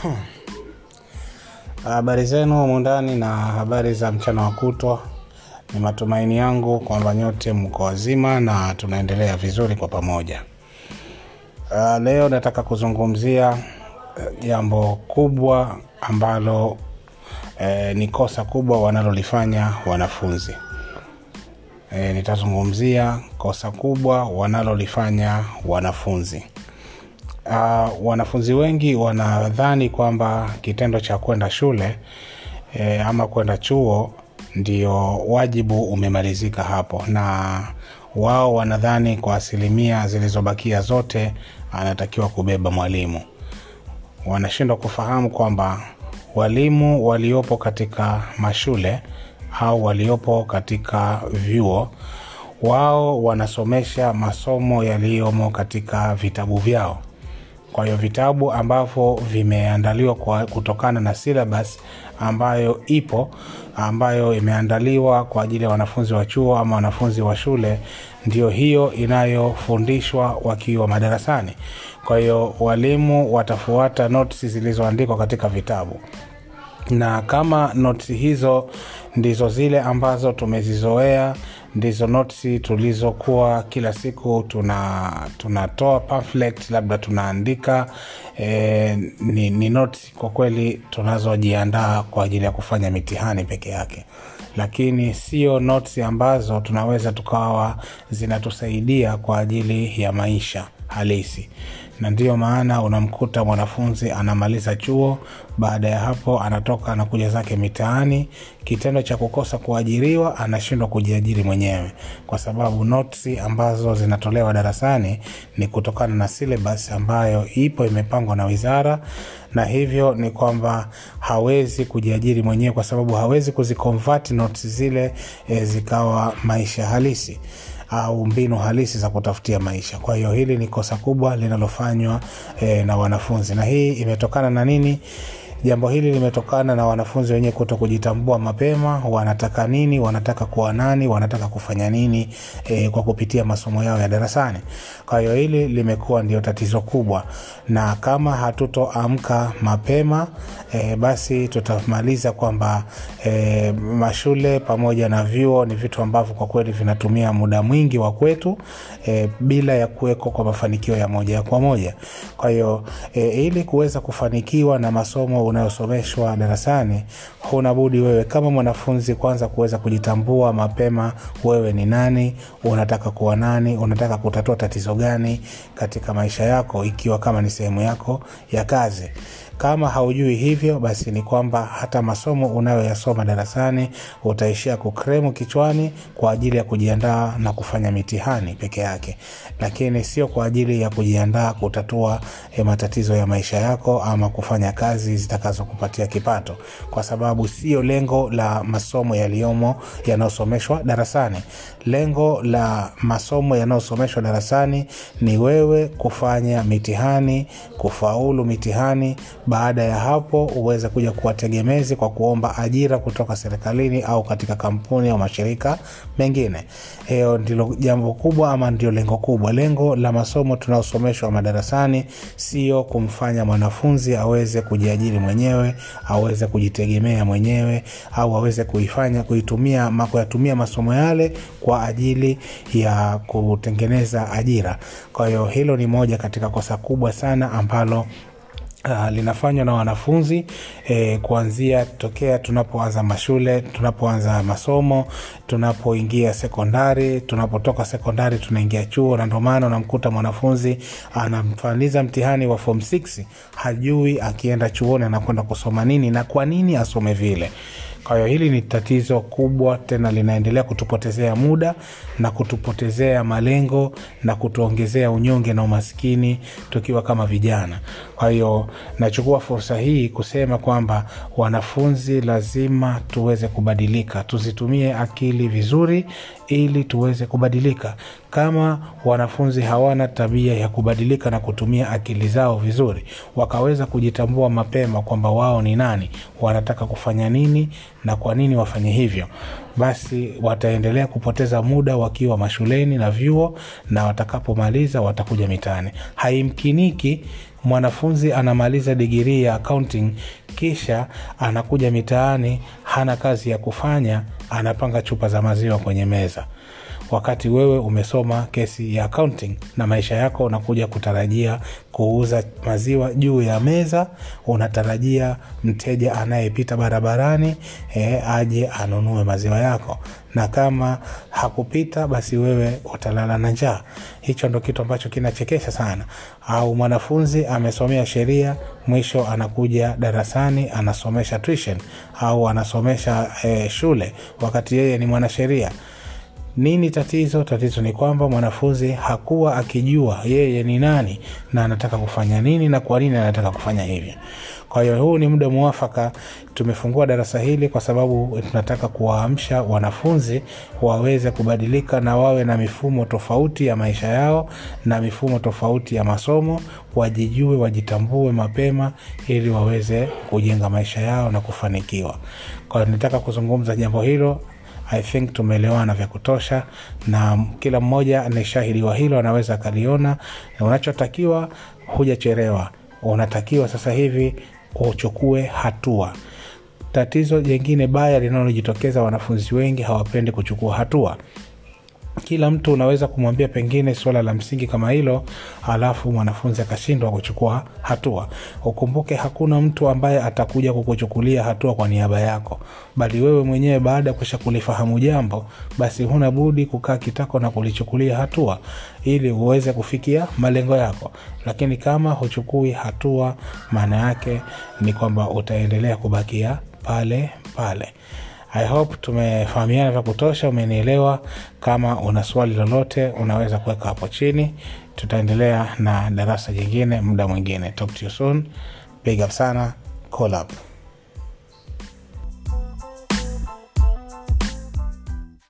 Habari zenu humu na habari za mchana wa kutwa. Ni matumaini yangu kwamba nyote mko wazima na tunaendelea vizuri kwa pamoja. Uh, leo nataka kuzungumzia eh, jambo kubwa ambalo eh, ni kosa kubwa wanalolifanya wanafunzi. E, nitazungumzia kosa kubwa wanalolifanya wanafunzi. Uh, wanafunzi wengi wanadhani kwamba kitendo cha kwenda shule e, ama kwenda chuo ndio wajibu umemalizika hapo, na wao wanadhani kwa asilimia zilizobakia zote anatakiwa kubeba mwalimu. Wanashindwa kufahamu kwamba walimu waliopo katika mashule au waliopo katika vyuo wao wanasomesha masomo yaliyomo katika vitabu vyao kwa hiyo vitabu ambavyo vimeandaliwa kwa kutokana na syllabus ambayo ipo ambayo imeandaliwa kwa ajili ya wanafunzi wa chuo ama wanafunzi wa shule ndio hiyo inayofundishwa wakiwa madarasani. Kwa hiyo walimu watafuata notes zilizoandikwa katika vitabu. Na kama notisi hizo ndizo zile ambazo tumezizoea ndizo notsi tulizokuwa kila siku tuna tunatoa pamphlet labda tunaandika. E, ni, ni notes kwa kweli tunazojiandaa kwa ajili ya kufanya mitihani peke yake. Lakini sio notes ambazo tunaweza tukawa zinatusaidia kwa ajili ya maisha halisi na ndiyo maana unamkuta mwanafunzi anamaliza chuo baada ya hapo anatoka anakuja zake mitaani kitendo cha kukosa kuajiriwa anashindwa kujiajiri mwenyewe. Kwa sababu notsi ambazo zinatolewa darasani ni kutokana na silebas ambayo ipo imepangwa na wizara na hivyo ni kwamba hawezi kujiajiri mwenyewe kwa sababu hawezi kuzikonvati notes zile e, zikawa maisha halisi au mbinu halisi za kutafutia maisha. Kwa hiyo hili ni kosa kubwa linalofanywa e, na wanafunzi. Na hii imetokana na nini jambo hili limetokana na wanafunzi wenyewe kuto kujitambua mapema wanataka nini wanataka kuwa nani wanataka kufanya nini e, kwa kupitia masomo yao ya darasani. Kwa hiyo hili limekuwa ndio tatizo kubwa. Na kama hatutoamka mapema e, basi tutamaliza kwamba e, mashule pamoja na vyuo ni vitu ambavyo kwa kweli vinatumia muda mwingi wa kwetu e, bila ya kuweko kwa mafanikio ya moja kwa moja. Kwa hiyo e, ili kuweza kufanikiwa na masomo unayosomeshwa darasani huna budi wewe kama mwanafunzi kwanza kuweza kujitambua mapema wewe ni nani unataka kuwa nani unataka kutatua tatizo gani katika maisha yako ikiwa kama ni sehemu yako ya kazi kama haujui hivyo basi ni kwamba hata masomo unayoyasoma darasani utaishia kukremu kichwani kwa ajili ya kujiandaa na kufanya mitihani peke yake. Lakini sio kwa ajili ya kujiandaa kutatua eh, matatizo ya maisha yako ama kufanya kazi zitakazokupatia kipato. Kwa sababu sio lengo la masomo yaliyomo yanayosomeshwa darasani. Lengo la masomo yanayosomeshwa darasani ni wewe kufanya mitihani kufaulu mitihani baada ya hapo uweze kuja kuwa tegemezi kwa kuomba ajira kutoka serikalini au katika kampuni au mashirika mengine. Hiyo ndilo jambo kubwa ama ndio lengo kubwa. Lengo la masomo tunaosomeshwa madarasani sio kumfanya mwanafunzi aweze kujiajiri mwenyewe aweze kujitegemea mwenyewe au aweze kuifanya kuitumia kuyatumia masomo yale kwa ajili ya kutengeneza ajira. Kwa hiyo hilo ni moja katika kosa kubwa sana ambalo Uh, linafanywa na wanafunzi eh, kuanzia tokea tunapoanza mashule tunapoanza masomo tunapoingia sekondari tunapotoka sekondari tunaingia chuo na ndio unamkuta mwanafunzi anamfaniza mtihani wa form 6 hajui akienda chuoni anakwenda kusoma nini na kwa nini asome vile kwa hiyo hili ni tatizo kubwa tena linaendelea kutupotezea muda na kutupotezea malengo na kutuongezea unyonge na umaskini tukiwa kama vijana. Kwa hiyo nachukua fursa hii kusema kwamba wanafunzi lazima tuweze kubadilika tuzitumie akili vizuri ili tuweze kubadilika. Kama wanafunzi hawana tabia ya kubadilika na kutumia akili zao vizuri wakaweza kujitambua mapema kwamba wao ni nani wanataka kufanya nini na kwa nini wafanye hivyo. Basi wataendelea kupoteza muda wakiwa mashuleni na vyuo na watakapomaliza watakuja mitaani. Haimkiniki mwanafunzi anamaliza digirii ya accounting kisha anakuja mitaani hana kazi ya kufanya anapanga chupa za maziwa kwenye meza wakati wewe umesoma kesi ya accounting na maisha yako unakuja kutarajia kuuza maziwa juu ya meza unatarajia mteja anayepita barabarani e, aje anunue maziwa yako. Na kama hakupita basi wewe utalala na njaa. Hicho ndo kitu ambacho kinachekesha sana. Au mwanafunzi amesomea sheria mwisho anakuja darasani anasomesha tuition au anasomesha e, shule wakati yeye ni mwanasheria nini tatizo? Tatizo ni kwamba mwanafunzi hakuwa akijua yeye ni nani na anataka kufanya nini na kwa nini anataka kufanya hivyo. Kwa hiyo huu ni muda mwafaka tumefungua darasa hili kwa sababu tunataka kuwaamsha wanafunzi waweze kubadilika na wawe na mifumo tofauti ya maisha yao na mifumo tofauti ya masomo wajijue wajitambue mapema ili waweze kujenga maisha yao na kufanikiwa. Kwa hiyo kuzungumza jambo hilo i think tumeelewana vya kutosha na kila mmoja ni hilo anaweza akaliona. Unachotakiwa hujachelewa. Unatakiwa sasa hivi uchukue hatua. Tatizo jengine baya linalojitokeza wanafunzi wengi hawapendi kuchukua hatua kila mtu unaweza kumwambia pengine suala la msingi kama hilo alafu mwanafunzi akashindwa kuchukua hatua. Ukumbuke hakuna mtu ambaye atakuja kukuchukulia hatua kwa niaba yako. Bali wewe mwenyewe baada ya kusha kulifahamu jambo basi huna budi kukaa kitako na kulichukulia hatua ili uweze kufikia malengo yako. Lakini kama huchukui hatua maana yake ni kwamba utaendelea kubakia pale pale i hope tumefahamiana vya kutosha umenielewa. Kama una swali lolote unaweza kuweka hapo chini. Tutaendelea na darasa jingine muda mwingine. Talk to you soon. Big up sana. Call up